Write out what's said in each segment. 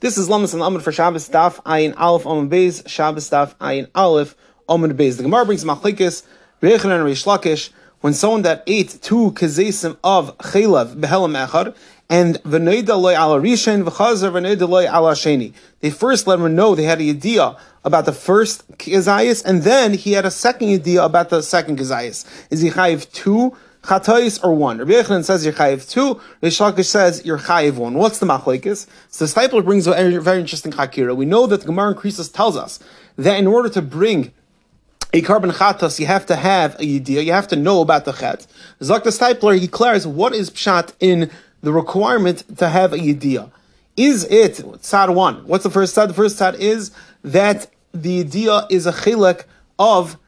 This is Lamas and Amud for Shabbos Daf Ayin Aleph Amud Beis Shabbos Daf Ayin Aleph Amud Beis. The Gemara brings Machlekes Reichen and Reish Lakish when someone that ate two kezesim of chaylev behelam echad and v'noida loy ala rishon v'chazer v'noida loy ala sheni. They first let him know they had a idea about the first kezayis, and then he had a second idea about the second kezayis. Is he chayiv two? Chatayis or one. Rabbi Yochanan says you're chayiv two. Reish Lakish says you're chayiv one. What's the machlekes? So the Steipler brings a very, interesting hakira. We know that the Gemara in Krisos tells us that in order to bring a carbon chatas, you have to have a yidiyah, you have to know about the chet. Zakta Steipler, he declares what is pshat in the requirement to have a yidiyah. Is it tzad one? What's the first tzad? The first tzad is that the yidiyah is a chilek of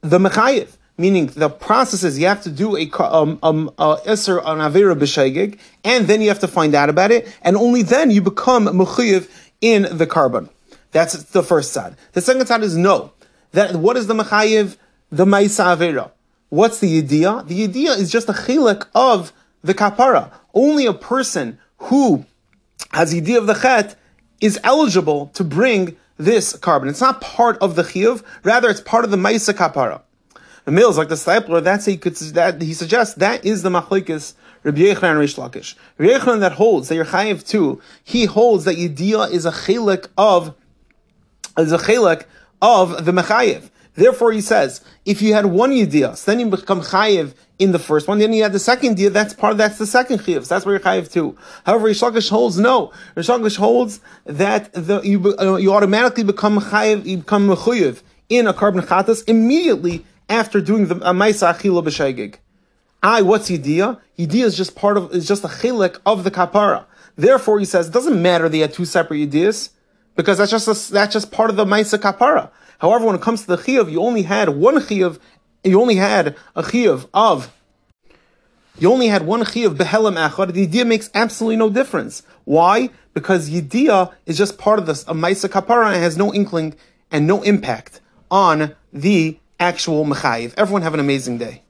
the mechayiv meaning the process is you have to do a um, um, uh, iser on avera b'shegig, and then you have to find out about it, and only then you become mechuyev in the carbon. That's the first side. The second side is no. That what is the mechayev? The ma'isa avera. What's the idea? The idea is just a chilek of the kapara. Only a person who has idea of the chet is eligible to bring this carbon. It's not part of the chiyuv, rather it's part of the ma'isa kapara. Mills like the Steipler, that's he could that he suggests that is the machlekes Rabbi Yochanan and Reish Lakish. Rabbi that holds that you're chayiv too. He holds that yediyah is a chelik of is a chelik of the mechayiv. Therefore, he says if you had one yediyah, so then you become chayiv in the first one. Then you had the second yediyah. That's part. Of, that's the second chayiv. So that's where you're chayiv too. However, Reish Lakish holds no. Reish Lakish holds that the, you uh, you automatically become chayiv. You become mechuyev in a carbon chatas immediately after doing the uh, Maisa Achila B'Shaygig. I, what's Yediyah? Yediyah is just part of, is just a chilik of the kapara. Therefore, he says, it doesn't matter they had two separate Yediyahs, because that's just, a, that's just part of the Maisa kapara. However, when it comes to the Chiyav, you only had one Chiyav, you only had a Chiyav of you only had one chiyav behelam echad. The yediyah makes absolutely no difference. Why? Because yediyah is just part of this. A ma'isa kapara and has no inkling and no impact on the actual mechayiv. Everyone have an amazing day.